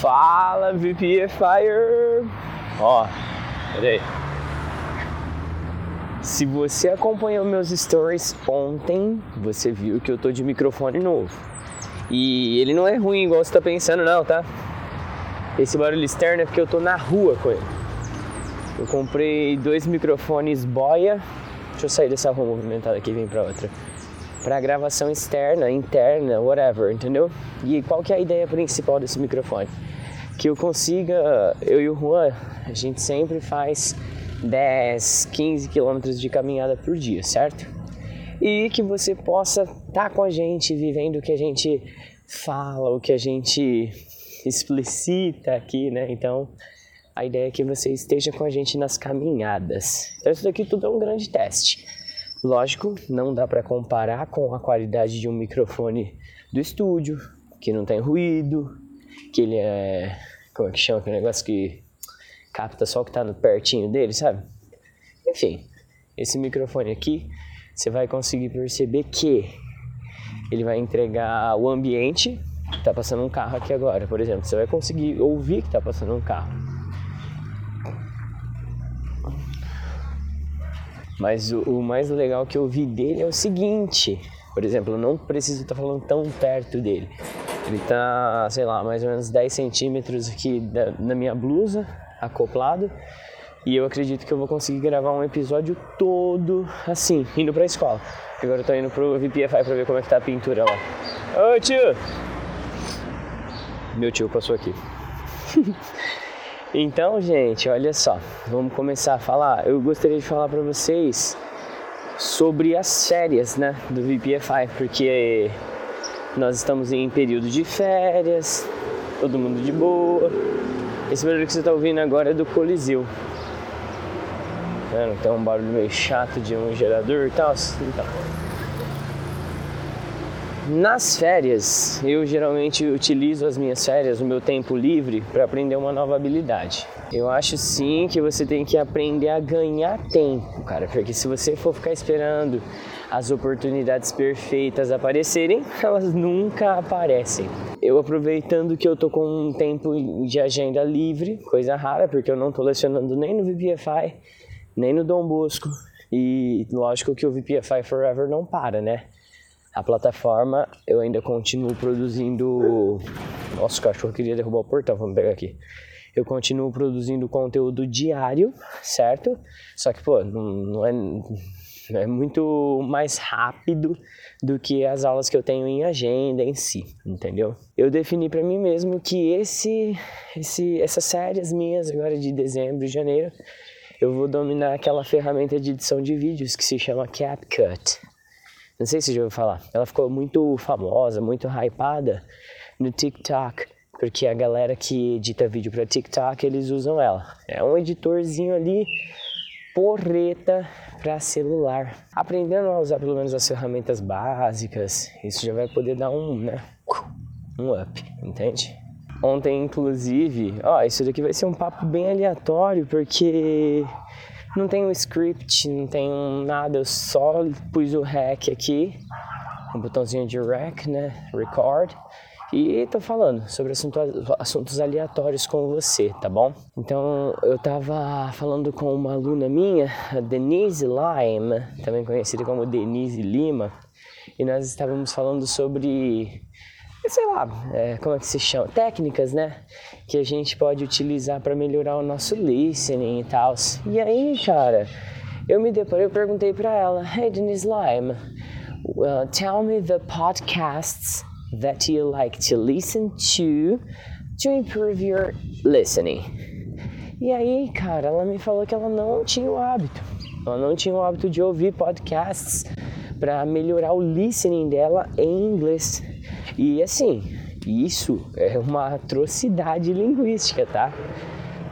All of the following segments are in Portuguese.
Fala VPFire! Ó, peraí. Se você acompanhou meus stories ontem, você viu que eu tô de microfone novo. E ele não é ruim igual você tá pensando não, tá? Esse barulho externo é porque eu tô na rua com ele. Eu comprei dois microfones boia. Deixa eu sair dessa rua movimentada aqui e vir pra outra para gravação externa, interna, whatever, entendeu? E qual que é a ideia principal desse microfone? Que eu consiga, eu e o Juan, a gente sempre faz 10, 15 quilômetros de caminhada por dia, certo? E que você possa estar tá com a gente, vivendo o que a gente fala, o que a gente explicita aqui, né? Então, a ideia é que você esteja com a gente nas caminhadas. Então, isso daqui tudo é um grande teste. Lógico, não dá para comparar com a qualidade de um microfone do estúdio, que não tem ruído, que ele é. Como é que chama aquele negócio que capta só o que no pertinho dele, sabe? Enfim, esse microfone aqui, você vai conseguir perceber que ele vai entregar o ambiente. Tá passando um carro aqui agora, por exemplo. Você vai conseguir ouvir que tá passando um carro Mas o, o, mais legal que eu vi dele é o seguinte: por exemplo, eu não preciso estar falando tão perto dele. Ele tá, sei lá, mais ou menos 10 centímetros aqui da, na minha blusa, acoplado. E eu acredito que eu vou conseguir gravar um episódio todo assim, indo pra escola. Agora eu tô indo pro VPFI pra ver como é que tá a pintura lá. Ô tio! Meu tio passou aqui. Então, gente, olha só, vamos começar a falar. Eu gostaria de falar para vocês sobre as férias, né, do VPFI, porque nós estamos em período de férias, todo mundo de boa. Esse barulho que você está ouvindo agora é do Coliseu. Tá tem um barulho meio chato de um gerador e tal. Então, nas férias, eu geralmente utilizo as minhas férias, o meu tempo livre, para aprender uma nova habilidade. Eu acho sim que você tem que aprender a ganhar tempo, cara, porque se você for ficar esperando as oportunidades perfeitas aparecerem, elas nunca aparecem. Eu aproveitando que eu tô com um tempo de agenda livre, coisa rara, porque eu não tô lecionando nem no VPFI, nem no Dom Bosco, e lógico que o VPFI Forever não para, né? A plataforma eu ainda continuo produzindo. Nossa, o cachorro queria derrubar o portão, vamos pegar aqui. Eu continuo produzindo conteúdo diário, certo? Só que, pô, não, não é, é muito mais rápido do que as aulas que eu tenho em agenda em si, entendeu? Eu defini para mim mesmo que esse, esse, essas séries minhas agora de dezembro e janeiro, eu vou dominar aquela ferramenta de edição de vídeos que se chama CapCut. Não sei se já ouviu falar. Ela ficou muito famosa, muito hypada no TikTok, porque a galera que edita vídeo para TikTok, eles usam ela. É um editorzinho ali porreta para celular. Aprendendo a usar pelo menos as ferramentas básicas, isso já vai poder dar um, né, um up, entende? Ontem, inclusive, ó, isso daqui vai ser um papo bem aleatório, porque não tem um script, não tem um nada, eu só pus o rec aqui, um botãozinho de rec, né? Record. E tô falando sobre assunto, assuntos aleatórios com você, tá bom? Então eu tava falando com uma aluna minha, Denise Lime, também conhecida como Denise Lima, e nós estávamos falando sobre sei lá, é, como é que se chama? Técnicas, né? Que a gente pode utilizar para melhorar o nosso listening e tal. E aí, cara, eu me deparei, eu perguntei para ela, Hey, Denise Lime, uh, tell me the podcasts that you like to listen to to improve your listening. E aí, cara, ela me falou que ela não tinha o hábito. Ela não tinha o hábito de ouvir podcasts para melhorar o listening dela em inglês. E assim, isso é uma atrocidade linguística, tá?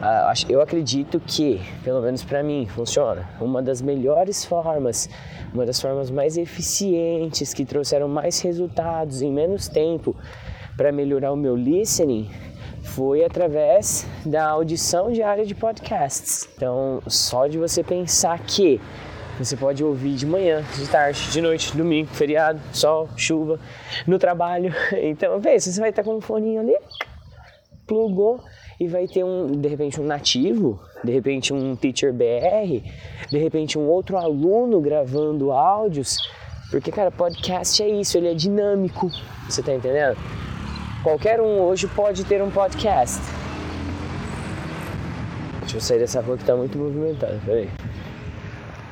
Ah, eu acredito que, pelo menos para mim, funciona. Uma das melhores formas, uma das formas mais eficientes que trouxeram mais resultados em menos tempo para melhorar o meu listening foi através da audição diária de podcasts. Então, só de você pensar que você pode ouvir de manhã, de tarde, de noite, domingo, feriado, sol, chuva, no trabalho. Então, pensa, você vai estar com um foninho ali, plugou e vai ter um, de repente, um nativo, de repente um teacher BR, de repente um outro aluno gravando áudios, porque, cara, podcast é isso, ele é dinâmico, você tá entendendo? Qualquer um hoje pode ter um podcast. Deixa eu sair dessa rua que tá muito movimentada, peraí.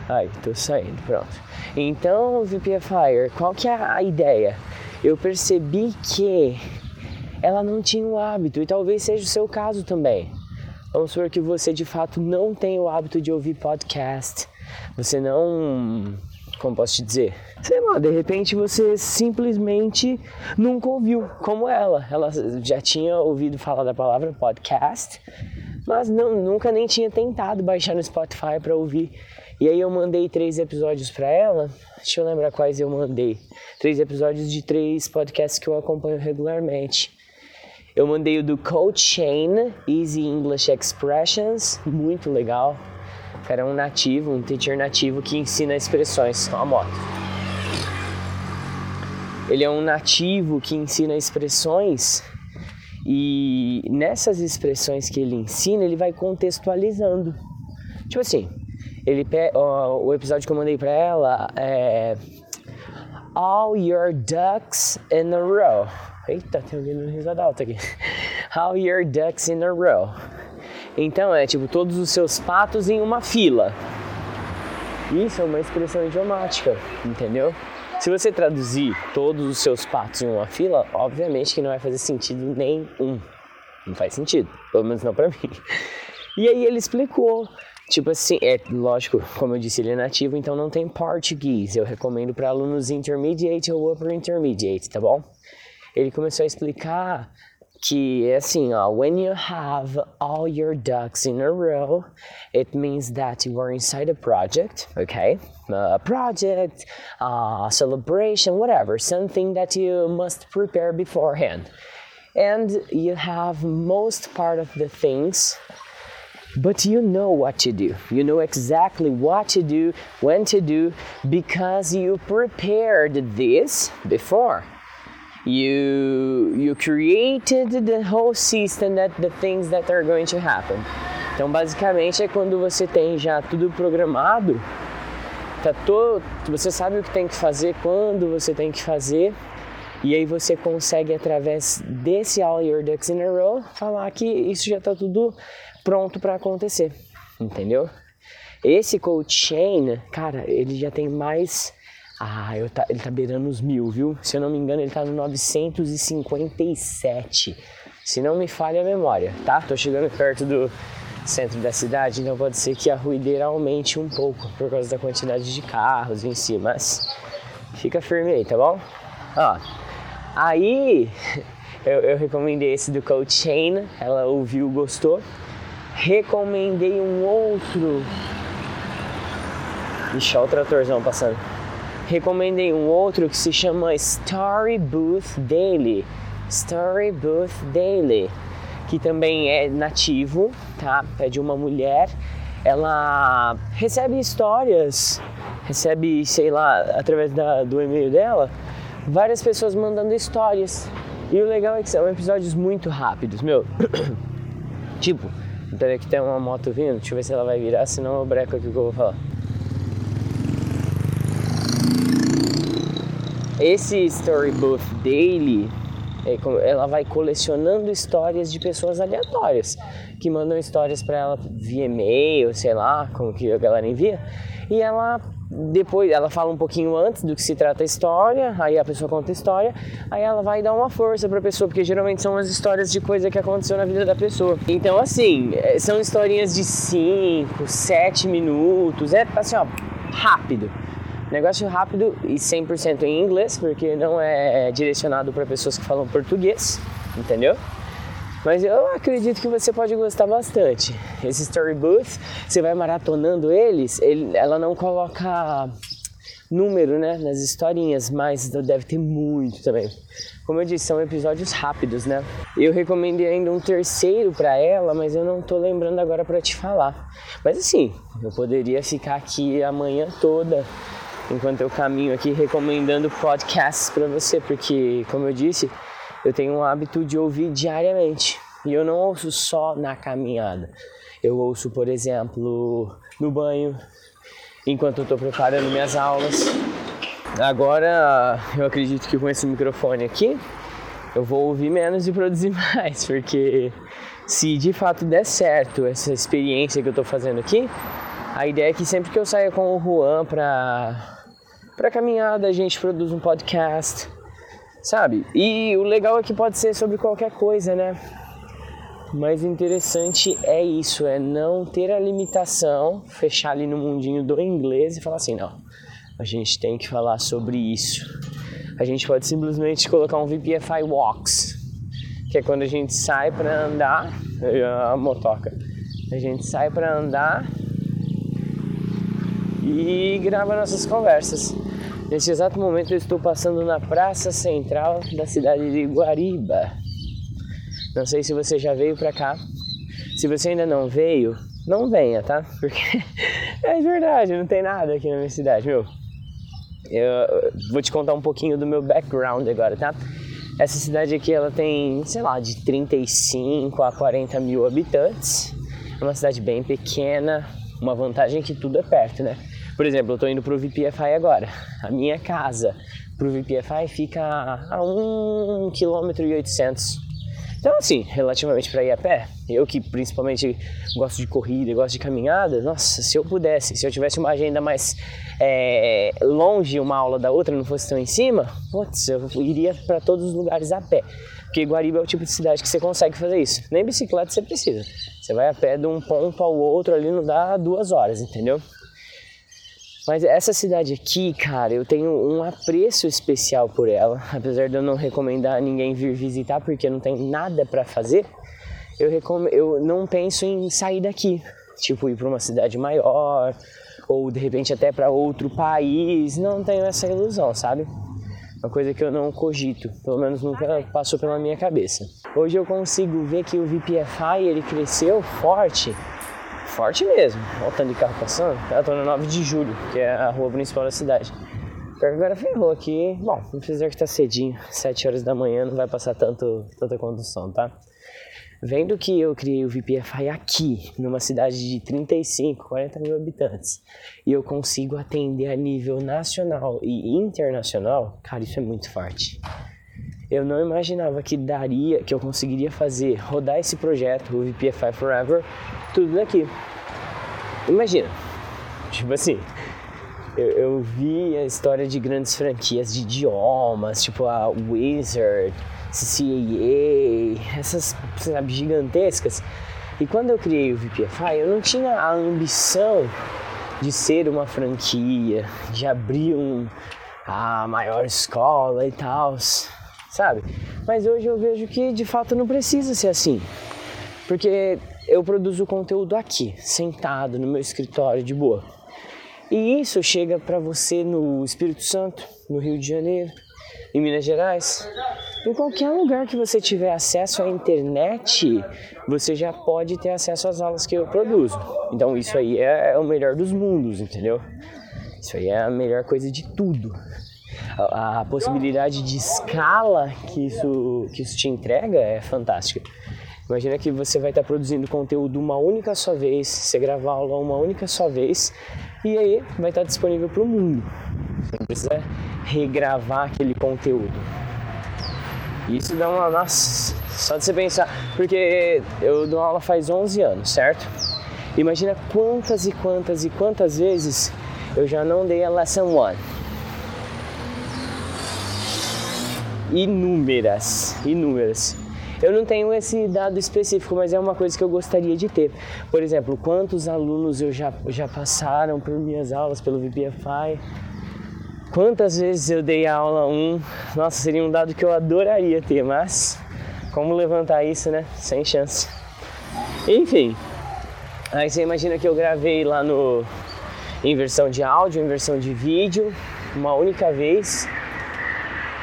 Ai, tô saindo, pronto. Então, VPFire, qual que é a ideia? Eu percebi que ela não tinha o hábito, e talvez seja o seu caso também. Vamos supor que você de fato não tem o hábito de ouvir podcast. Você não. Como posso te dizer? Sei lá, de repente você simplesmente nunca ouviu, como ela. Ela já tinha ouvido falar da palavra podcast, mas não, nunca nem tinha tentado baixar no Spotify para ouvir. E aí eu mandei três episódios para ela. Deixa eu lembrar quais eu mandei. Três episódios de três podcasts que eu acompanho regularmente. Eu mandei o do Coach Shane, Easy English Expressions, muito legal. O cara é um nativo, um teacher nativo que ensina expressões. Ó a moto. Ele é um nativo que ensina expressões e nessas expressões que ele ensina, ele vai contextualizando. Tipo assim, ele ó, o episódio que eu mandei para ela é All your ducks in a row. Eita, tem alguém dando risada alta aqui. How your ducks in a row. Então é tipo todos os seus patos em uma fila. Isso é uma expressão idiomática, entendeu? Se você traduzir todos os seus patos em uma fila, obviamente que não vai fazer sentido nenhum. Não faz sentido, pelo menos não para mim. E aí ele explicou, tipo assim, é lógico, como eu disse, ele é nativo, então não tem português. Eu recomendo para alunos intermediate ou upper intermediate, tá bom? Ele começou a explicar que assim, ó, when you have all your ducks in a row, it means that you are inside a project, okay? A project, a celebration, whatever, something that you must prepare beforehand. And you have most part of the things but you know what to do. You know exactly what to do, when to do, because you prepared this before. You you created the whole system that the things that are going to happen. Então, basicamente é quando você tem já tudo programado, tá todo, você sabe o que tem que fazer, quando você tem que fazer, e aí você consegue através desse All Your Ducks in a Row falar que isso já está tudo pronto para acontecer, entendeu? Esse coach chain, cara, ele já tem mais ah, tá, ele tá beirando os mil, viu? Se eu não me engano, ele tá no 957. Se não me falha a memória, tá? Tô chegando perto do centro da cidade, então pode ser que a ruideira aumente um pouco por causa da quantidade de carros em si, mas fica firme aí, tá bom? Ó, aí eu, eu recomendei esse do Coach Chain, ela ouviu, gostou. Recomendei um outro. Ixi, olha o tratorzão passando recomendei um outro que se chama Story Booth Daily. Story Booth Daily, que também é nativo, tá? É de uma mulher. Ela recebe histórias, recebe, sei lá, através da, do e-mail dela, várias pessoas mandando histórias. E o legal é que são episódios muito rápidos, meu. tipo, peraí que tem uma moto vindo, deixa eu ver se ela vai virar, senão eu breco aqui o que eu vou falar. Esse Storybook Daily, é ela vai colecionando histórias de pessoas aleatórias que mandam histórias para ela via e-mail, sei lá, como que a galera envia. E ela depois ela fala um pouquinho antes do que se trata a história, aí a pessoa conta a história, aí ela vai dar uma força para a pessoa, porque geralmente são as histórias de coisa que aconteceu na vida da pessoa. Então assim, é, são historinhas de 5, 7 minutos, é assim, ó, rápido. Negócio rápido e 100% em inglês, porque não é direcionado para pessoas que falam português, entendeu? Mas eu acredito que você pode gostar bastante. Esse Story Booth, você vai maratonando eles, ele, ela não coloca número né, nas historinhas, mas deve ter muito também. Como eu disse, são episódios rápidos, né? Eu recomendei ainda um terceiro para ela, mas eu não tô lembrando agora para te falar. Mas assim, eu poderia ficar aqui a manhã toda enquanto eu caminho aqui recomendando podcasts para você, porque, como eu disse, eu tenho um hábito de ouvir diariamente. E eu não ouço só na caminhada. Eu ouço, por exemplo, no banho, enquanto eu estou preparando minhas aulas. Agora, eu acredito que com esse microfone aqui, eu vou ouvir menos e produzir mais, porque se de fato der certo essa experiência que eu estou fazendo aqui, a ideia é que sempre que eu saia com o Juan para para caminhada a gente produz um podcast, sabe? E o legal é que pode ser sobre qualquer coisa, né? Mas o interessante é isso, é não ter a limitação, fechar ali no mundinho do inglês e falar assim, não, a gente tem que falar sobre isso. A gente pode simplesmente colocar um VPFI Walks, que é quando a gente sai para andar, a motoca, a gente sai para andar e grava nossas conversas. Nesse exato momento eu estou passando na praça central da cidade de Guariba. Não sei se você já veio pra cá. Se você ainda não veio, não venha, tá? Porque é verdade, não tem nada aqui na minha cidade, meu. Eu vou te contar um pouquinho do meu background agora, tá? Essa cidade aqui, ela tem, sei lá, de 35 a 40 mil habitantes. É uma cidade bem pequena. Uma vantagem é que tudo é perto, né? Por exemplo, eu tô indo pro VPFI agora. A minha casa pro VPFI fica a 1 km 800 então, assim, relativamente para ir a pé, eu que principalmente gosto de corrida, gosto de caminhada, nossa, se eu pudesse, se eu tivesse uma agenda mais é, longe uma aula da outra, não fosse tão em cima, putz, eu iria para todos os lugares a pé. Porque Guariba é o tipo de cidade que você consegue fazer isso. Nem bicicleta você precisa. Você vai a pé de um ponto ao outro ali, não dá duas horas, entendeu? Mas essa cidade aqui, cara, eu tenho um apreço especial por ela. Apesar de eu não recomendar ninguém vir visitar porque não tem nada para fazer, eu, recom... eu não penso em sair daqui. Tipo, ir para uma cidade maior ou de repente até para outro país. Não tenho essa ilusão, sabe? Uma coisa que eu não cogito, pelo menos nunca passou pela minha cabeça. Hoje eu consigo ver que o VPFI ele cresceu forte forte mesmo. Olha o tanto de carro passando. Eu tô no 9 de julho, que é a rua principal da cidade. Pior que agora ferrou aqui. Bom, apesar que tá cedinho, 7 horas da manhã, não vai passar tanto, tanta condução, tá? Vendo que eu criei o VPFI aqui, numa cidade de 35, 40 mil habitantes, e eu consigo atender a nível nacional e internacional, cara, isso é muito forte. Eu não imaginava que daria, que eu conseguiria fazer, rodar esse projeto, o VPFI Forever, tudo daqui. Imagina, tipo assim, eu, eu, vi a história de grandes franquias de idiomas, tipo a Wizard, CCAA, essas sabe, gigantescas. E quando eu criei o VPFI, eu não tinha a ambição de ser uma franquia, de abrir um, a maior escola e tal sabe? Mas hoje eu vejo que de fato não precisa ser assim. Porque eu produzo conteúdo aqui, sentado no meu escritório de boa. E isso chega para você no Espírito Santo, no Rio de Janeiro, em Minas Gerais. Em qualquer lugar que você tiver acesso à internet, você já pode ter acesso às aulas que eu produzo. Então isso aí é, é o melhor dos mundos, entendeu? Isso aí é a melhor coisa de tudo a, possibilidade de escala que isso, que isso te entrega é fantástica. Imagina que você vai estar produzindo conteúdo uma única só vez, você gravar aula uma única só vez, e aí vai estar disponível para o mundo. Você não precisa regravar aquele conteúdo. Isso dá uma. Nossa, só de você pensar. Porque eu dou aula faz 11 anos, certo? Imagina quantas e quantas e quantas vezes eu já não dei a lesson 1 inúmeras, inúmeras. Eu não tenho esse dado específico, mas é uma coisa que eu gostaria de ter. Por exemplo, quantos alunos eu já, já passaram por minhas aulas pelo VPFI? Quantas vezes eu dei a aula 1? Nossa, seria um dado que eu adoraria ter, mas como levantar isso, né? Sem chance. Enfim, aí você imagina que eu gravei lá no em versão de áudio, em versão de vídeo, uma única vez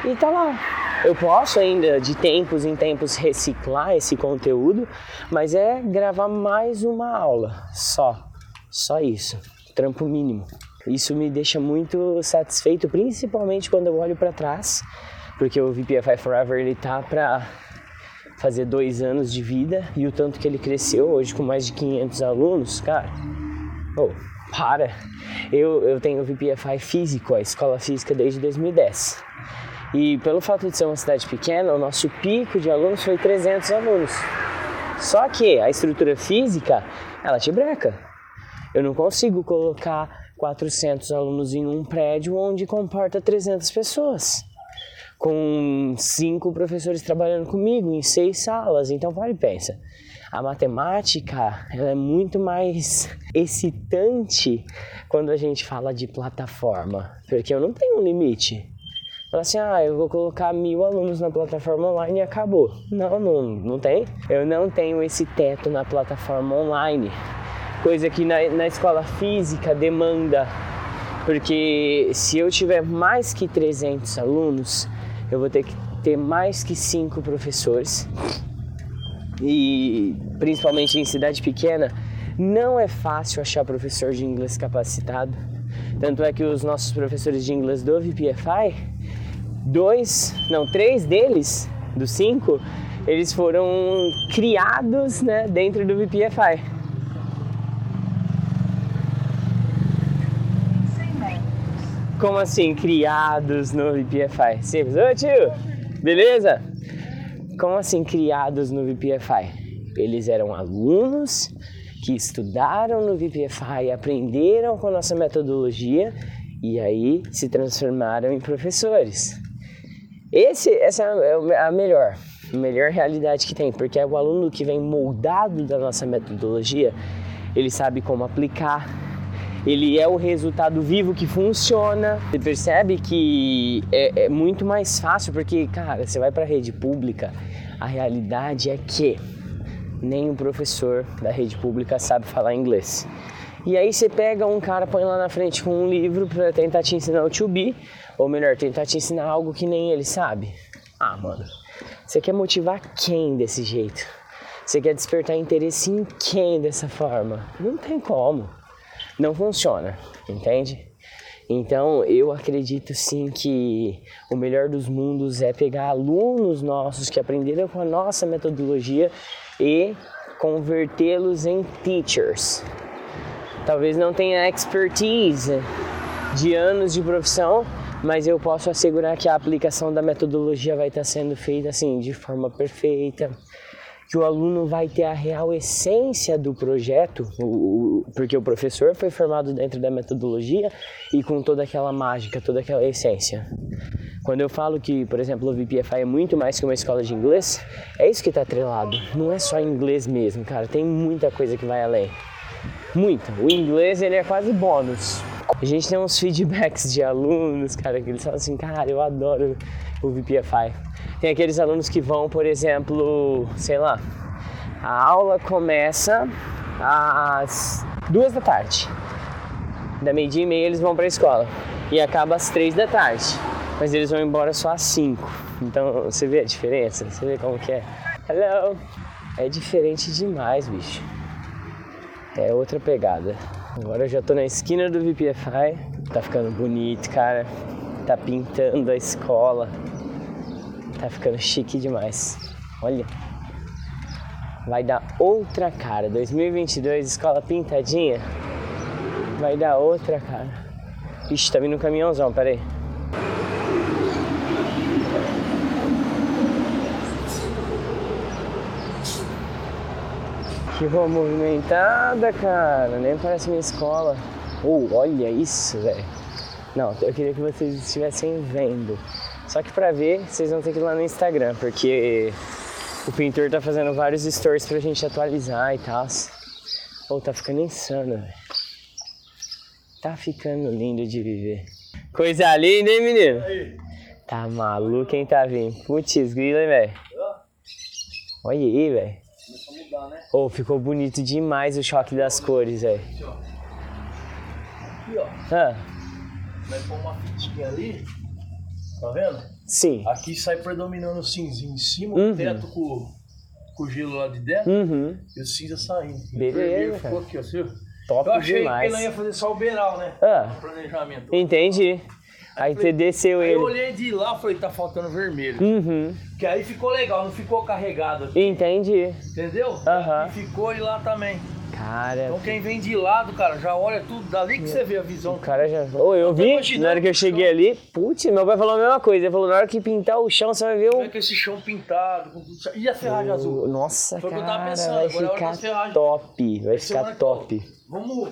e tá lá. Eu posso ainda de tempos em tempos reciclar esse conteúdo, mas é gravar mais uma aula só. Só isso. Trampo mínimo. Isso me deixa muito satisfeito, principalmente quando eu olho para trás, porque o VPFI Forever ele tá para fazer dois anos de vida e o tanto que ele cresceu hoje com mais de 500 alunos, cara. Oh, para! Eu, eu tenho VPFI físico, a escola física desde 2010. E pelo fato de ser uma cidade pequena, o nosso pico de alunos foi 300 alunos. Só que a estrutura física, ela te breca. Eu não consigo colocar 400 alunos em um prédio onde comporta 300 pessoas. Com cinco professores trabalhando comigo em seis salas. Então, para e pensa. A matemática ela é muito mais excitante quando a gente fala de plataforma, porque eu não tenho um limite. Fala assim, ah, eu vou colocar mil alunos na plataforma online e acabou. Não, não, não tem. Eu não tenho esse teto na plataforma online. Coisa que na, na escola física demanda. Porque se eu tiver mais que 300 alunos, eu vou ter que ter mais que cinco professores. E principalmente em cidade pequena, não é fácil achar professor de inglês capacitado. Tanto é que os nossos professores de inglês do VPFI dois, não, três deles, dos cinco, eles foram criados né, dentro do VPFI. Como assim, criados no VPFI? Simples. Ô tio, beleza? Como assim, criados no VPFI? Eles eram alunos que estudaram no VPFI, aprenderam com a nossa metodologia e aí se transformaram em professores. Esse, essa é a melhor, a melhor realidade que tem, porque é o aluno que vem moldado da nossa metodologia, ele sabe como aplicar, ele é o resultado vivo que funciona. Você percebe que é, é muito mais fácil, porque, cara, você vai para a rede pública, a realidade é que nem o professor da rede pública sabe falar inglês. E aí você pega um cara, põe lá na frente com um livro para tentar te ensinar o to be, ou melhor, tentar te ensinar algo que nem ele sabe. Ah, mano, você quer motivar quem desse jeito? Você quer despertar interesse em quem dessa forma? Não tem como. Não funciona, entende? Então eu acredito sim que o melhor dos mundos é pegar alunos nossos que aprenderam com a nossa metodologia e convertê-los em teachers talvez não tenha expertise de anos de profissão, mas eu posso assegurar que a aplicação da metodologia vai estar sendo feita assim de forma perfeita, que o aluno vai ter a real essência do projeto, porque o professor foi formado dentro da metodologia e com toda aquela mágica, toda aquela essência. Quando eu falo que, por exemplo, o VPFI é muito mais que uma escola de inglês, é isso que está atrelado. Não é só inglês mesmo, cara. Tem muita coisa que vai além. Muito. O inglês ele é quase bônus. A gente tem uns feedbacks de alunos, cara, que eles falam assim, cara, eu adoro o VPFI. Tem aqueles alunos que vão, por exemplo, sei lá, a aula começa às duas da tarde. Da meio-dia e meia eles vão para a escola e acaba às três da tarde. Mas eles vão embora só às cinco. Então você vê a diferença? Você vê como que é? Hello! É diferente demais, bicho é outra pegada. Agora eu já tô na esquina do VPFI, tá ficando bonito, cara. Tá pintando a escola. Tá ficando chique demais. Olha. Vai dar outra cara. 2022, escola pintadinha. Vai dar outra cara. Ixi, tá vindo um caminhãozão, peraí. Que rua movimentada, cara. Nem parece minha escola. Oh, olha isso, velho. Não, eu queria que vocês estivessem vendo. Só que pra ver, vocês vão ter que ir lá no Instagram, porque o pintor tá fazendo vários stories pra gente atualizar e tal. Ou oh, tá ficando insano, velho. Tá ficando lindo de viver. Coisa linda, hein, menino? Aí. Tá maluco quem tá vindo? Putz, grila, hein, velho? Olha aí, velho né? Oh, ficou bonito demais o choque das cores, velho. Aqui, ó. Aqui, ó. Ah. Vai pôr uma fitinha ali. Tá vendo? Sim. Aqui sai predominando o cinzinho em cima, uhum. o teto com, com o gelo lá de dentro uhum. e o cinza saindo. Beleza. Ficou aqui, ó. Top Eu achei demais. que ele ia fazer só o beiral, né? Ah. O planejamento. Entendi. Aí você desceu Aí ele. eu olhei de lá e falei, tá faltando vermelho. Uhum. Que aí ficou legal, não ficou carregado aqui, Entendi. entendeu? Aham. E ficou ele lá também. Cara, Então quem vem de lado, cara, já olha tudo, dali que você vê a visão. o cara já. Ô, eu vi, na hora que eu o cheguei ali, putz, meu pai falou a mesma coisa. Ele falou, na hora que pintar o chão, você vai ver Como é o. que esse chão pintado, com tudo. E a ferragem azul? Nossa, Foi o que eu tava cara, pensando, vai agora é a hora ficar das ferragens. top. Vai ficar top. Vamos.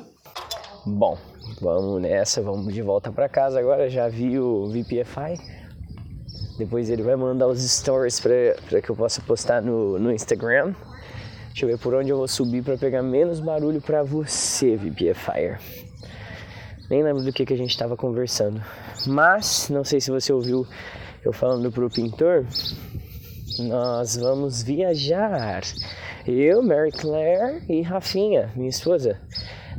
Bom, vamos nessa, vamos de volta pra casa agora. Já vi o VPFI. Depois ele vai mandar os stories pra que eu possa postar no, no Instagram. Deixa eu ver por onde eu vou subir pra pegar menos barulho pra você, VPFire. Nem lembro do que, que a gente tava conversando. Mas, não sei se você ouviu eu falando pro pintor. Nós vamos viajar. Eu, Mary Claire e Rafinha, minha esposa.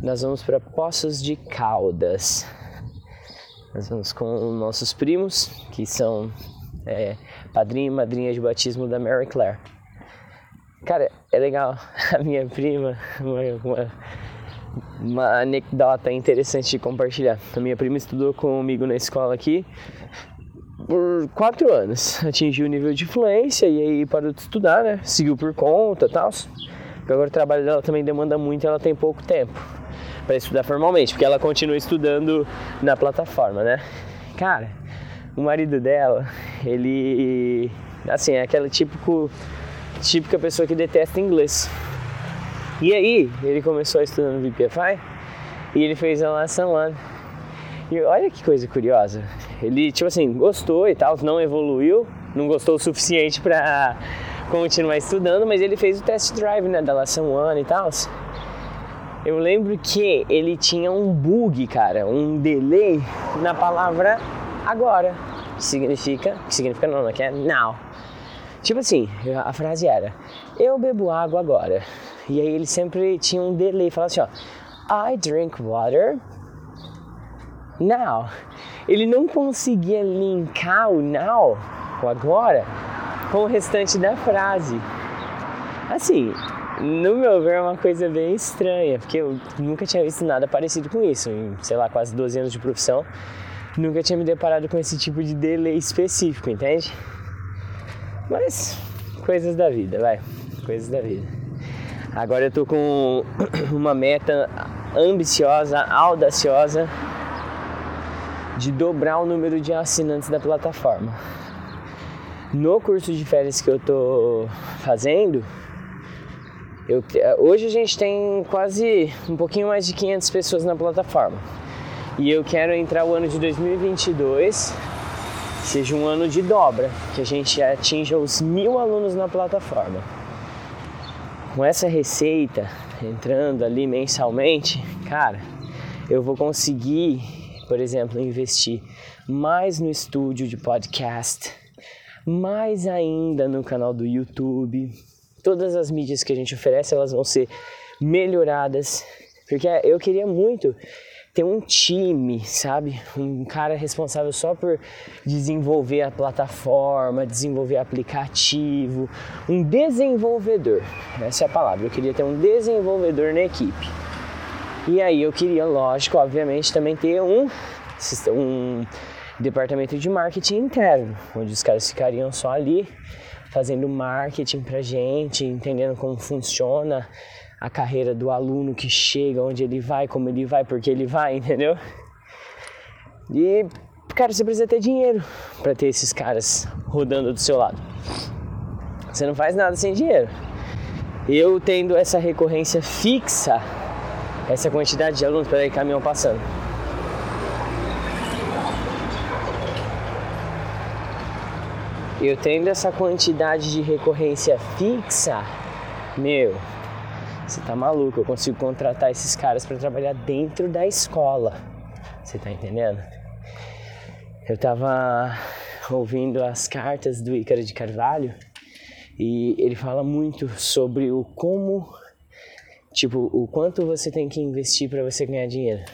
Nós vamos para Poços de Caldas. Nós vamos com nossos primos, que são é, padrinho e madrinha de batismo da Mary Claire. Cara, é legal. A minha prima, uma, uma, uma anedota interessante de compartilhar. A minha prima estudou comigo na escola aqui por quatro anos. Atingiu o nível de fluência e aí parou de estudar, né? Seguiu por conta e tal. Porque agora o trabalho dela também demanda muito ela tem pouco tempo para estudar formalmente, porque ela continua estudando na plataforma, né? Cara, o marido dela, ele assim, é aquela típico típica pessoa que detesta inglês. E aí, ele começou a estudar no VPFI e ele fez a Lesson One. E olha que coisa curiosa. Ele, tipo assim, gostou e tal, não evoluiu, não gostou o suficiente pra continuar estudando, mas ele fez o test drive, né, da Lesson One e tal. Eu lembro que ele tinha um bug, cara, um delay na palavra agora. Que significa, que significa não, não que é now. Tipo assim, a frase era: Eu bebo água agora. E aí ele sempre tinha um delay, falava assim, ó: I drink water now. Ele não conseguia linkar o now, o agora, com o restante da frase. Assim, no meu ver é uma coisa bem estranha, porque eu nunca tinha visto nada parecido com isso. Em, sei lá, quase 12 anos de profissão, nunca tinha me deparado com esse tipo de delay específico, entende? Mas, coisas da vida, vai. Coisas da vida. Agora eu tô com uma meta ambiciosa, audaciosa, de dobrar o número de assinantes da plataforma. No curso de férias que eu tô fazendo, eu, hoje a gente tem quase um pouquinho mais de 500 pessoas na plataforma. E eu quero entrar o ano de 2022 seja um ano de dobra, que a gente atinja os mil alunos na plataforma. Com essa receita entrando ali mensalmente, cara, eu vou conseguir, por exemplo, investir mais no estúdio de podcast, mais ainda no canal do YouTube. Todas as mídias que a gente oferece, elas vão ser melhoradas, porque eu queria muito ter um time, sabe? Um cara responsável só por desenvolver a plataforma, desenvolver aplicativo, um desenvolvedor. Essa é a palavra. Eu queria ter um desenvolvedor na equipe. E aí eu queria, lógico, obviamente, também ter um, um departamento de marketing interno, onde os caras ficariam só ali fazendo marketing pra gente, entendendo como funciona a carreira do aluno que chega, onde ele vai, como ele vai, porque ele vai, entendeu? E, cara, você precisa ter dinheiro para ter esses caras rodando do seu lado. Você não faz nada sem dinheiro. Eu tendo essa recorrência fixa, essa quantidade de alunos, peraí, caminhão passando. Eu tendo essa quantidade de recorrência fixa, meu, você tá maluco? Eu consigo contratar esses caras para trabalhar dentro da escola. Você tá entendendo? Eu tava ouvindo as cartas do Ícaro de Carvalho e ele fala muito sobre o como, tipo, o quanto você tem que investir para você ganhar dinheiro.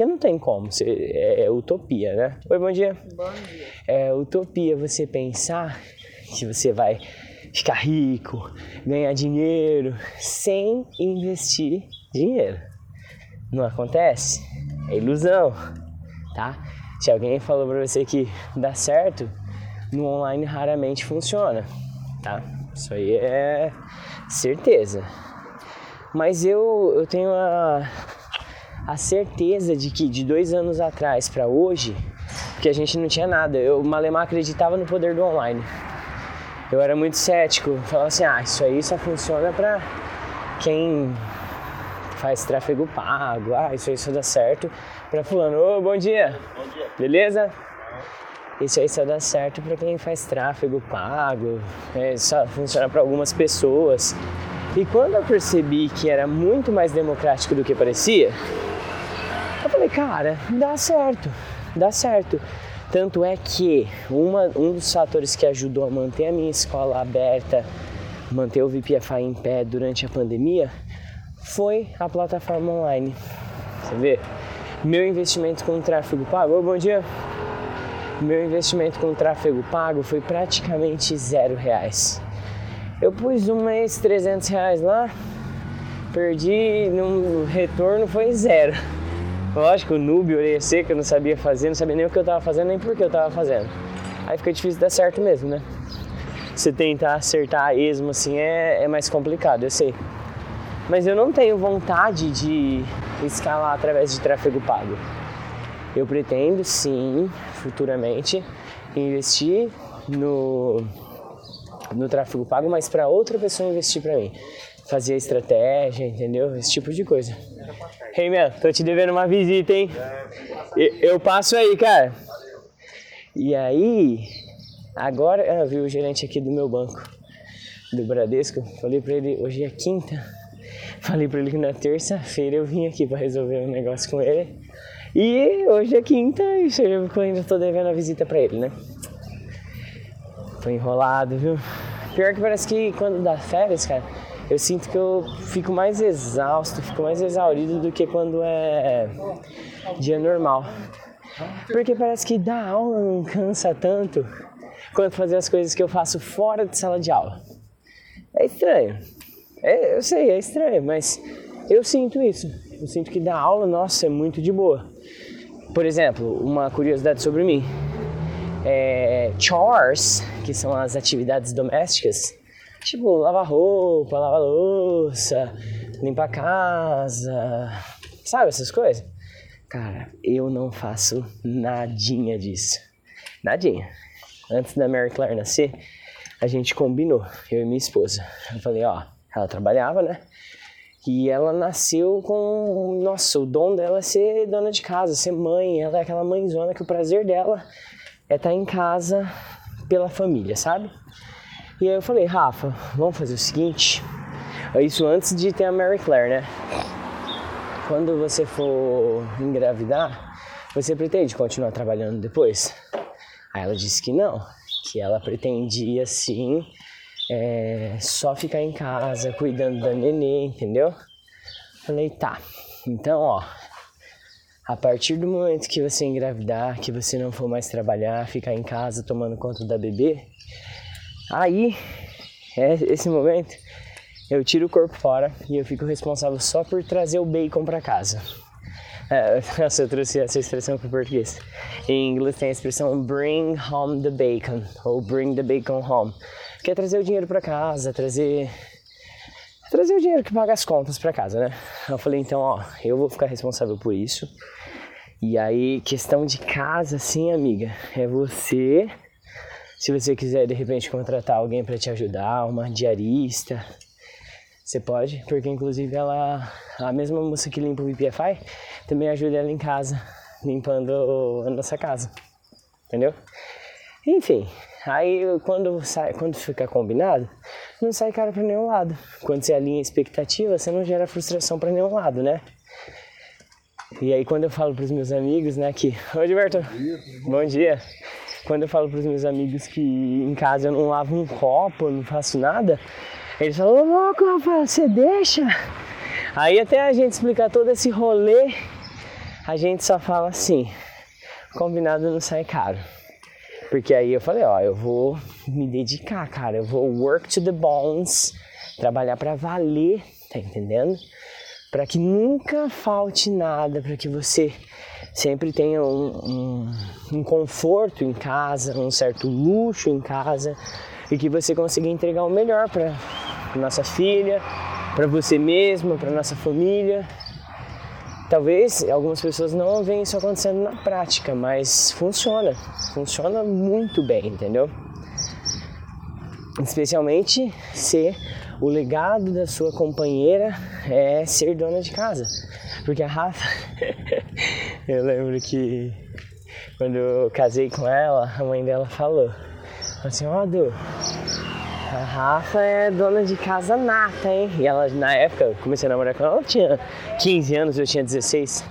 Porque não tem como, você, é, é utopia, né? Oi, bom dia. Bom dia. É utopia você pensar que você vai ficar rico, ganhar dinheiro sem investir dinheiro. Não acontece? É ilusão, tá? Se alguém falou para você que dá certo, no online raramente funciona, tá? Isso aí é certeza. Mas eu, eu tenho a, a certeza de que de dois anos atrás para hoje, que a gente não tinha nada, eu malemar acreditava no poder do online. Eu era muito cético, falava assim, ah, isso aí só funciona para quem faz tráfego pago, ah, isso aí só dá certo para fulano. Ô, bom dia. Bom dia. Beleza? Isso aí só dá certo para quem faz tráfego pago, é, só funciona para algumas pessoas. E quando eu percebi que era muito mais democrático do que parecia, eu falei, cara, dá certo, dá certo. Tanto é que uma, um dos fatores que ajudou a manter a minha escola aberta, manter o VPFI em pé durante a pandemia, foi a plataforma online. Você vê? Meu investimento com tráfego pago. Oh, bom dia! Meu investimento com tráfego pago foi praticamente zero reais. Eu pus um mês 300 reais lá, perdi, no retorno foi zero. Lógico, noob, orelha seca, não sabia fazer, não sabia nem o que eu tava fazendo, nem por que eu tava fazendo. Aí fica difícil dar certo mesmo, né? Você tentar acertar a esmo assim é, é mais complicado, eu sei. Mas eu não tenho vontade de escalar através de tráfego pago. Eu pretendo sim, futuramente, investir no no tráfego pago, mas para outra pessoa investir para mim. Fazer estratégia, entendeu? Esse tipo de coisa. Hey, man, tô te devendo uma visita, hein? Eu passo aí, cara. E aí, agora, eu vi o gerente aqui do meu banco, do Bradesco. Falei pra ele, hoje é quinta. Falei pra ele que na terça-feira eu vim aqui para resolver um negócio com ele. E hoje é quinta e eu ainda tô devendo a visita pra ele, né? Foi enrolado, viu? Pior que parece que quando dá férias, cara, eu sinto que eu fico mais exausto, fico mais exaurido do que quando é dia normal. Porque parece que dar aula não cansa tanto quanto fazer as coisas que eu faço fora de sala de aula. É estranho. É, eu sei, é estranho, mas eu sinto isso. Eu sinto que dar aula, nossa, é muito de boa. Por exemplo, uma curiosidade sobre mim é, chores, que são as atividades domésticas, tipo lavar roupa, lavar louça, limpar a casa, sabe essas coisas? Cara, eu não faço nadinha disso. Nadinha. Antes da Mary Claire nascer, a gente combinou, eu e minha esposa. Eu falei, ó, ela trabalhava, né? E ela nasceu com, nossa, o dom dela é ser dona de casa, ser mãe. Ela é aquela mãezona que o prazer dela é estar tá em casa pela família, sabe? E aí eu falei, Rafa, vamos fazer o seguinte. Isso antes de ter a Mary Claire, né? Quando você for engravidar, você pretende continuar trabalhando depois? Aí ela disse que não, que ela pretendia sim é, só ficar em casa cuidando da nenê, entendeu? Falei, tá. Então, ó, a partir do momento que você engravidar, que você não for mais trabalhar, ficar em casa tomando conta da bebê, aí é esse momento eu tiro o corpo fora e eu fico responsável só por trazer o bacon para casa. É, nossa, eu trouxe essa expressão para o português. Em inglês tem a expressão bring home the bacon ou bring the bacon home, que é trazer o dinheiro para casa, trazer trazer o dinheiro que paga as contas para casa, né? Eu falei então, ó, eu vou ficar responsável por isso. E aí, questão de casa, sim, amiga, é você. Se você quiser de repente contratar alguém para te ajudar, uma diarista, você pode, porque inclusive ela, a mesma moça que limpa o VPFI, também ajuda ela em casa, limpando a nossa casa. Entendeu? Enfim, aí quando sai, quando fica combinado, não sai cara para nenhum lado. Quando você alinha expectativa, você não gera frustração para nenhum lado, né? E aí quando eu falo para os meus amigos, né, que... Oi, Gilberto. Bom dia. Bom dia. Quando eu falo para os meus amigos que em casa eu não lavo um copo, não faço nada, eles falam, ô louco, Rafael, você deixa? Aí até a gente explicar todo esse rolê, a gente só fala assim, combinado não sai caro. Porque aí eu falei, ó, eu vou me dedicar, cara, eu vou work to the bones, trabalhar para valer, tá entendendo? Para que nunca falte nada, para que você sempre tenha um, um, um, conforto em casa, um certo luxo em casa e que você consiga entregar o melhor para nossa filha, para você mesma, para nossa família. Talvez algumas pessoas não veem isso acontecendo na prática, mas funciona, funciona muito bem, entendeu? Especialmente se o legado da sua companheira é ser dona de casa. Porque a Rafa, eu lembro que quando eu casei com ela, a mãe dela falou assim, ó oh, Du, a Rafa é dona de casa nata, hein? E ela, na época, eu comecei a namorar com ela, ela tinha 15 anos, eu tinha 16.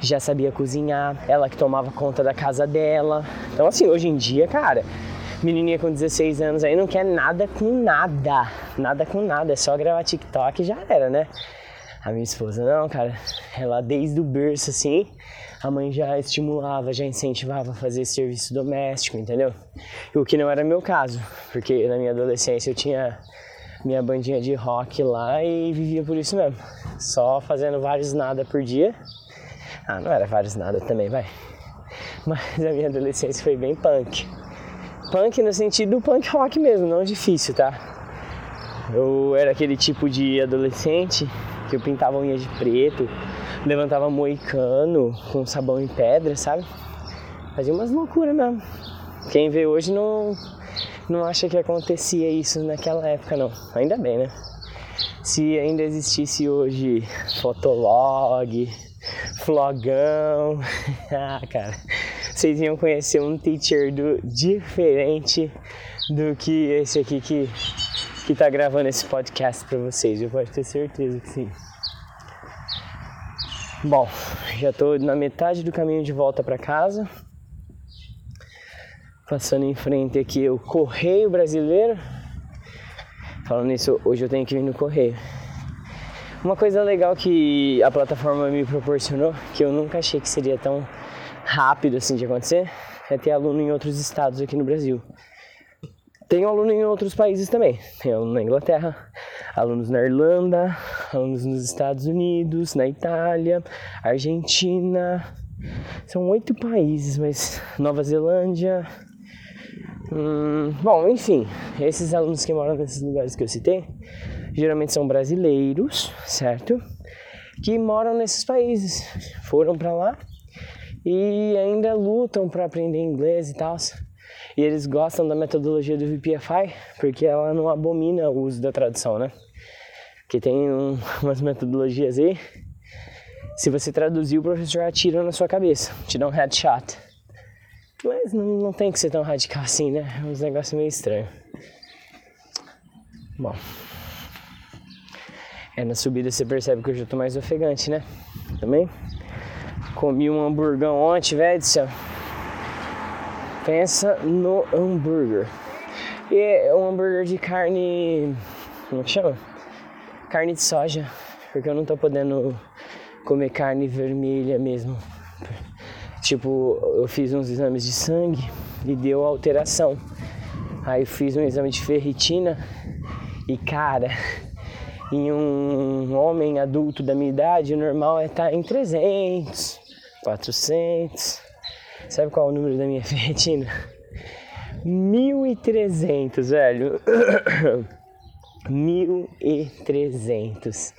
Já sabia cozinhar, ela que tomava conta da casa dela. Então, assim, hoje em dia, cara, menininha com 16 anos aí não quer nada com nada. Nada com nada, é só gravar TikTok e já era, né? A minha esposa não, cara. Ela desde o berço assim, a mãe já estimulava, já incentivava a fazer serviço doméstico, entendeu? O que não era meu caso, porque na minha adolescência eu tinha minha bandinha de rock lá e vivia por isso mesmo. Só fazendo vários nada por dia. Ah, não era vários nada também, vai. Mas a minha adolescência foi bem punk. Punk no sentido do punk rock mesmo, não difícil, tá? Eu era aquele tipo de adolescente que eu pintava unha de preto, levantava moicano com sabão em pedra, sabe? Fazia umas loucuras mesmo. Quem vê hoje não, não acha que acontecia isso naquela época, não. Ainda bem, né? Se ainda existisse hoje Fotolog, Flogão, ah, cara, vocês iam conhecer um teacher do, diferente do que esse aqui que, que tá gravando esse podcast para vocês. Eu posso ter certeza que sim. Bom, já tô na metade do caminho de volta para casa. Passando em frente aqui o Correio Brasileiro. Falando nisso, hoje eu tenho que vir no Correio. Uma coisa legal que a plataforma me proporcionou, que eu nunca achei que seria tão rápido assim de acontecer é ter aluno em outros estados aqui no Brasil. Tenho aluno em outros países também. Tem aluno na Inglaterra, alunos na Irlanda, alunos nos Estados Unidos, na Itália, Argentina. São oito países, mas Nova Zelândia. Hum, bom, enfim, esses alunos que moram nesses lugares que eu citei geralmente são brasileiros, certo? Que moram nesses países, foram para lá e ainda lutam para aprender inglês e tal. E eles gostam da metodologia do VPFI porque ela não abomina o uso da tradução, né? Que tem um, umas metodologias aí. Se você traduzir, o professor atira na sua cabeça, te dá um headshot. Mas não, não tem que ser tão radical assim, né? É uns negócios meio estranhos. Bom. É, na subida você percebe que eu já tô mais ofegante, né? Também. Comi um hamburgão ontem, velho do céu. Pensa no hambúrguer. E é um hambúrguer de carne. Como que chama? Carne de soja. Porque eu não tô podendo comer carne vermelha mesmo. Tipo, eu fiz uns exames de sangue e deu alteração. Aí fiz um exame de ferritina e cara, em um homem adulto da minha idade, o normal é estar tá em 300, 400. Sabe qual é o número da minha ferritina? 1300, velho. 1300.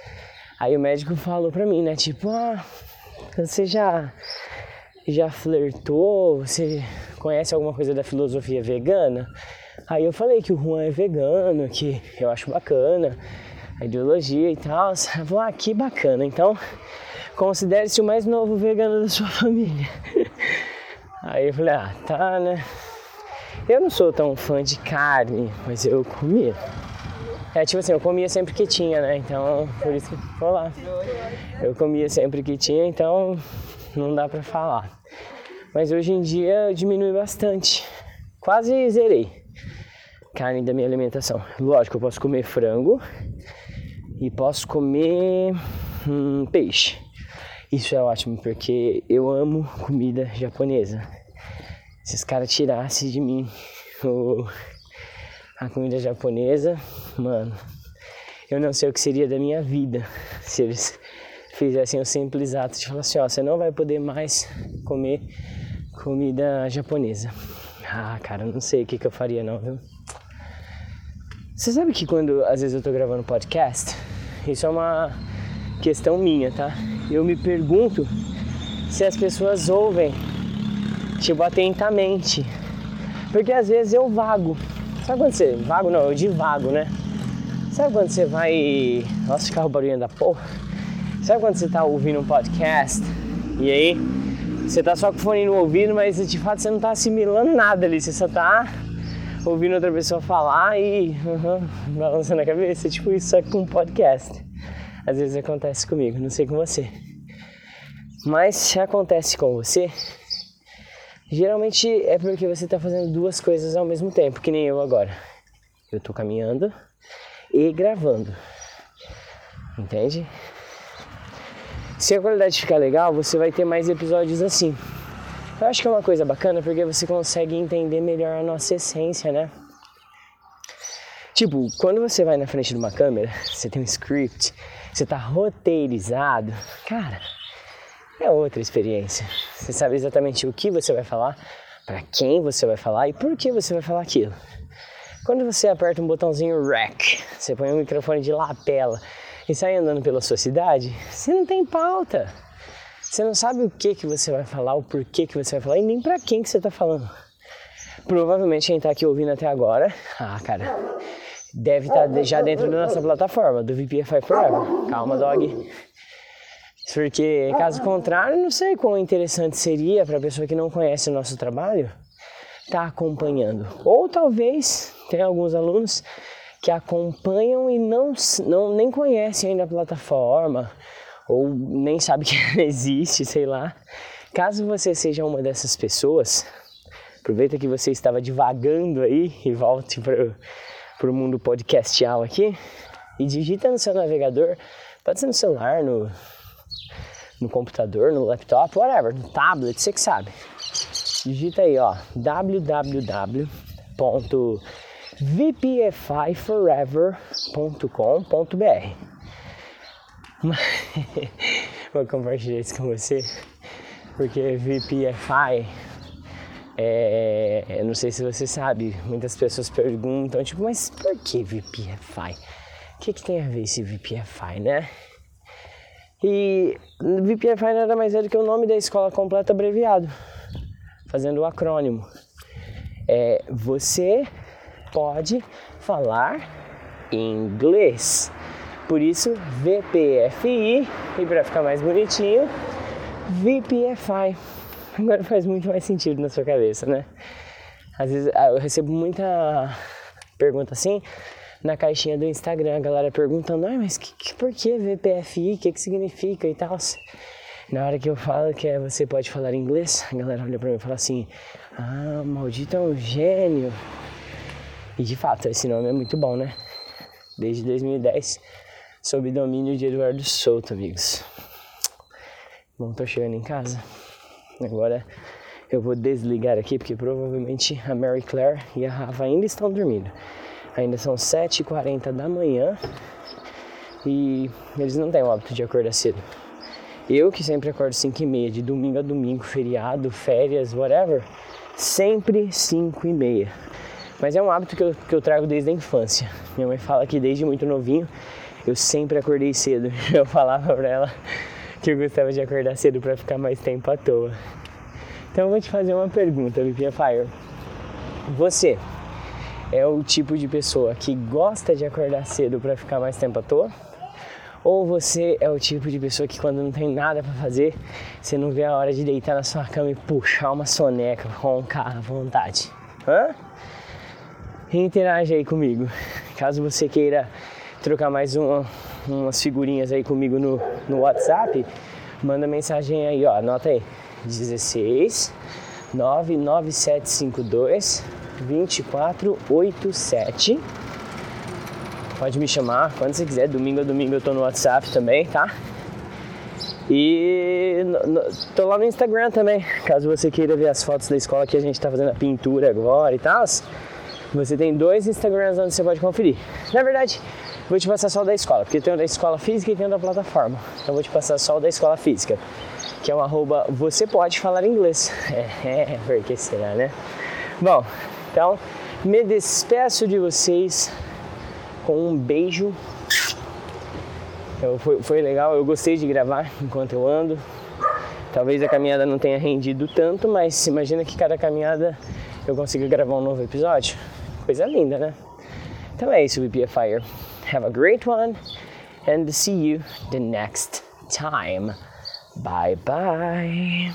Aí o médico falou pra mim, né? Tipo, ah, você já já flertou? Você conhece alguma coisa da filosofia vegana? Aí eu falei que o Juan é vegano, que eu acho bacana a ideologia e tal. Eu falei, ah, que bacana. Então, considere-se o mais novo vegano da sua família. Aí eu falei, ah, tá, né? Eu não sou tão fã de carne, mas eu comia. É tipo assim, eu comia sempre que tinha, né? Então, por isso que vou lá. Eu comia sempre que tinha, então não dá pra falar. Mas hoje em dia diminui bastante. Quase zerei carne da minha alimentação. Lógico, eu posso comer frango e posso comer hum, peixe. Isso é ótimo porque eu amo comida japonesa. Se os caras tirassem de mim o, a comida japonesa, mano, eu não sei o que seria da minha vida se eles fizessem o simples ato de falar assim, ó, você não vai poder mais comer comida japonesa. Ah, cara, não sei o que, que eu faria não, viu? Você sabe que quando às vezes eu tô gravando podcast, isso é uma questão minha, tá? Eu me pergunto se as pessoas ouvem, tipo, atentamente. Porque às vezes eu vago. Sabe quando você. Vago não, eu divago, né? Sabe quando você vai. Nossa, carro barulhando da porra. Sabe quando você tá ouvindo um podcast e aí você tá só com o fone no ouvido, mas de fato você não tá assimilando nada ali, você só tá ouvindo outra pessoa falar e uhum, balançando a cabeça, tipo isso só com um podcast. Às vezes acontece comigo, não sei com você. Mas se acontece com você, geralmente é porque você está fazendo duas coisas ao mesmo tempo, que nem eu agora. Eu estou caminhando e gravando. Entende? Se a qualidade ficar legal, você vai ter mais episódios assim. Eu acho que é uma coisa bacana porque você consegue entender melhor a nossa essência, né? Tipo, quando você vai na frente de uma câmera, você tem um script, você tá roteirizado, cara, é outra experiência. Você sabe exatamente o que você vai falar, para quem você vai falar e por que você vai falar aquilo. Quando você aperta um botãozinho REC, você põe um microfone de lapela e sai andando pela sua cidade, você não tem pauta. Você não sabe o que que você vai falar, o porquê que você vai falar e nem para quem que você tá falando. Provavelmente quem tá aqui ouvindo até agora, ah, cara, deve estar tá já dentro da nossa plataforma, do VPFI Forever. Calma, dog. Porque, caso contrário, não sei quão interessante seria para a pessoa que não conhece o nosso trabalho estar tá acompanhando. Ou talvez tem alguns alunos que acompanham e não, não nem conhecem ainda a plataforma ou nem sabe que ela existe, sei lá. Caso você seja uma dessas pessoas, aproveita que você estava divagando aí e volte para o mundo podcastial aqui e digita no seu navegador, pode ser no celular, no no computador, no laptop, whatever, no tablet, você que sabe. Digita aí, ó, www.vpfiforever.com.br. Vou compartilhar isso com você, porque VPFI, é, eu não sei se você sabe, muitas pessoas perguntam, tipo, mas por que VPFI? O que, que tem a ver esse VPFI, né? E VPFI nada mais é do que o nome da escola completa abreviado, fazendo o acrônimo. É, você pode falar inglês. Por isso, VPFI, e para ficar mais bonitinho, VPFI. Agora faz muito mais sentido na sua cabeça, né? Às vezes ah, eu recebo muita pergunta assim, na caixinha do Instagram, a galera perguntando, ah, mas que, que, por que VPFI? O que, que significa e tal? Na hora que eu falo que é, você pode falar inglês, a galera olha pra mim e fala assim, ah, maldito é um gênio. E de fato, esse nome é muito bom, né? Desde 2010, sob domínio de Eduardo Souto, amigos. Bom, tô chegando em casa. Agora eu vou desligar aqui porque provavelmente a Mary Claire e a Rafa ainda estão dormindo. Ainda são 7h40 da manhã e eles não têm o hábito de acordar cedo. Eu que sempre acordo 5 e meia, de domingo a domingo, feriado, férias, whatever, sempre 5 e meia. Mas é um hábito que eu, que eu trago desde a infância. Minha mãe fala que desde muito novinho eu sempre acordei cedo. Eu falava pra ela que eu gostava de acordar cedo para ficar mais tempo à toa. Então eu vou te fazer uma pergunta, Lipia Fire. Você é o tipo de pessoa que gosta de acordar cedo para ficar mais tempo à toa? Ou você é o tipo de pessoa que quando não tem nada para fazer, você não vê a hora de deitar na sua cama e puxar uma soneca, roncar à vontade? Hã? Interage aí comigo. Caso você queira trocar mais uma, umas figurinhas aí comigo no, no WhatsApp, manda mensagem aí, ó, anota aí. 16 99752 2487. Pode me chamar quando você quiser, domingo a domingo eu tô no WhatsApp também, tá? E no, no, tô lá no Instagram também, caso você queira ver as fotos da escola que a gente tá fazendo a pintura agora e tal. Você tem dois Instagrams onde você pode conferir. Na verdade, Vou te passar só o da escola, porque tem o da escola física e tem o da plataforma. Então vou te passar só o da escola física, que é o arroba você pode falar inglês. É, é porque será, né? Bom, então me despeço de vocês com um beijo. Eu, foi, foi legal, eu gostei de gravar enquanto eu ando. Talvez a caminhada não tenha rendido tanto, mas imagina que cada caminhada eu consiga gravar um novo episódio. Coisa linda, né? Então é isso, VPFire. Have a great one and see you the next time. Bye bye.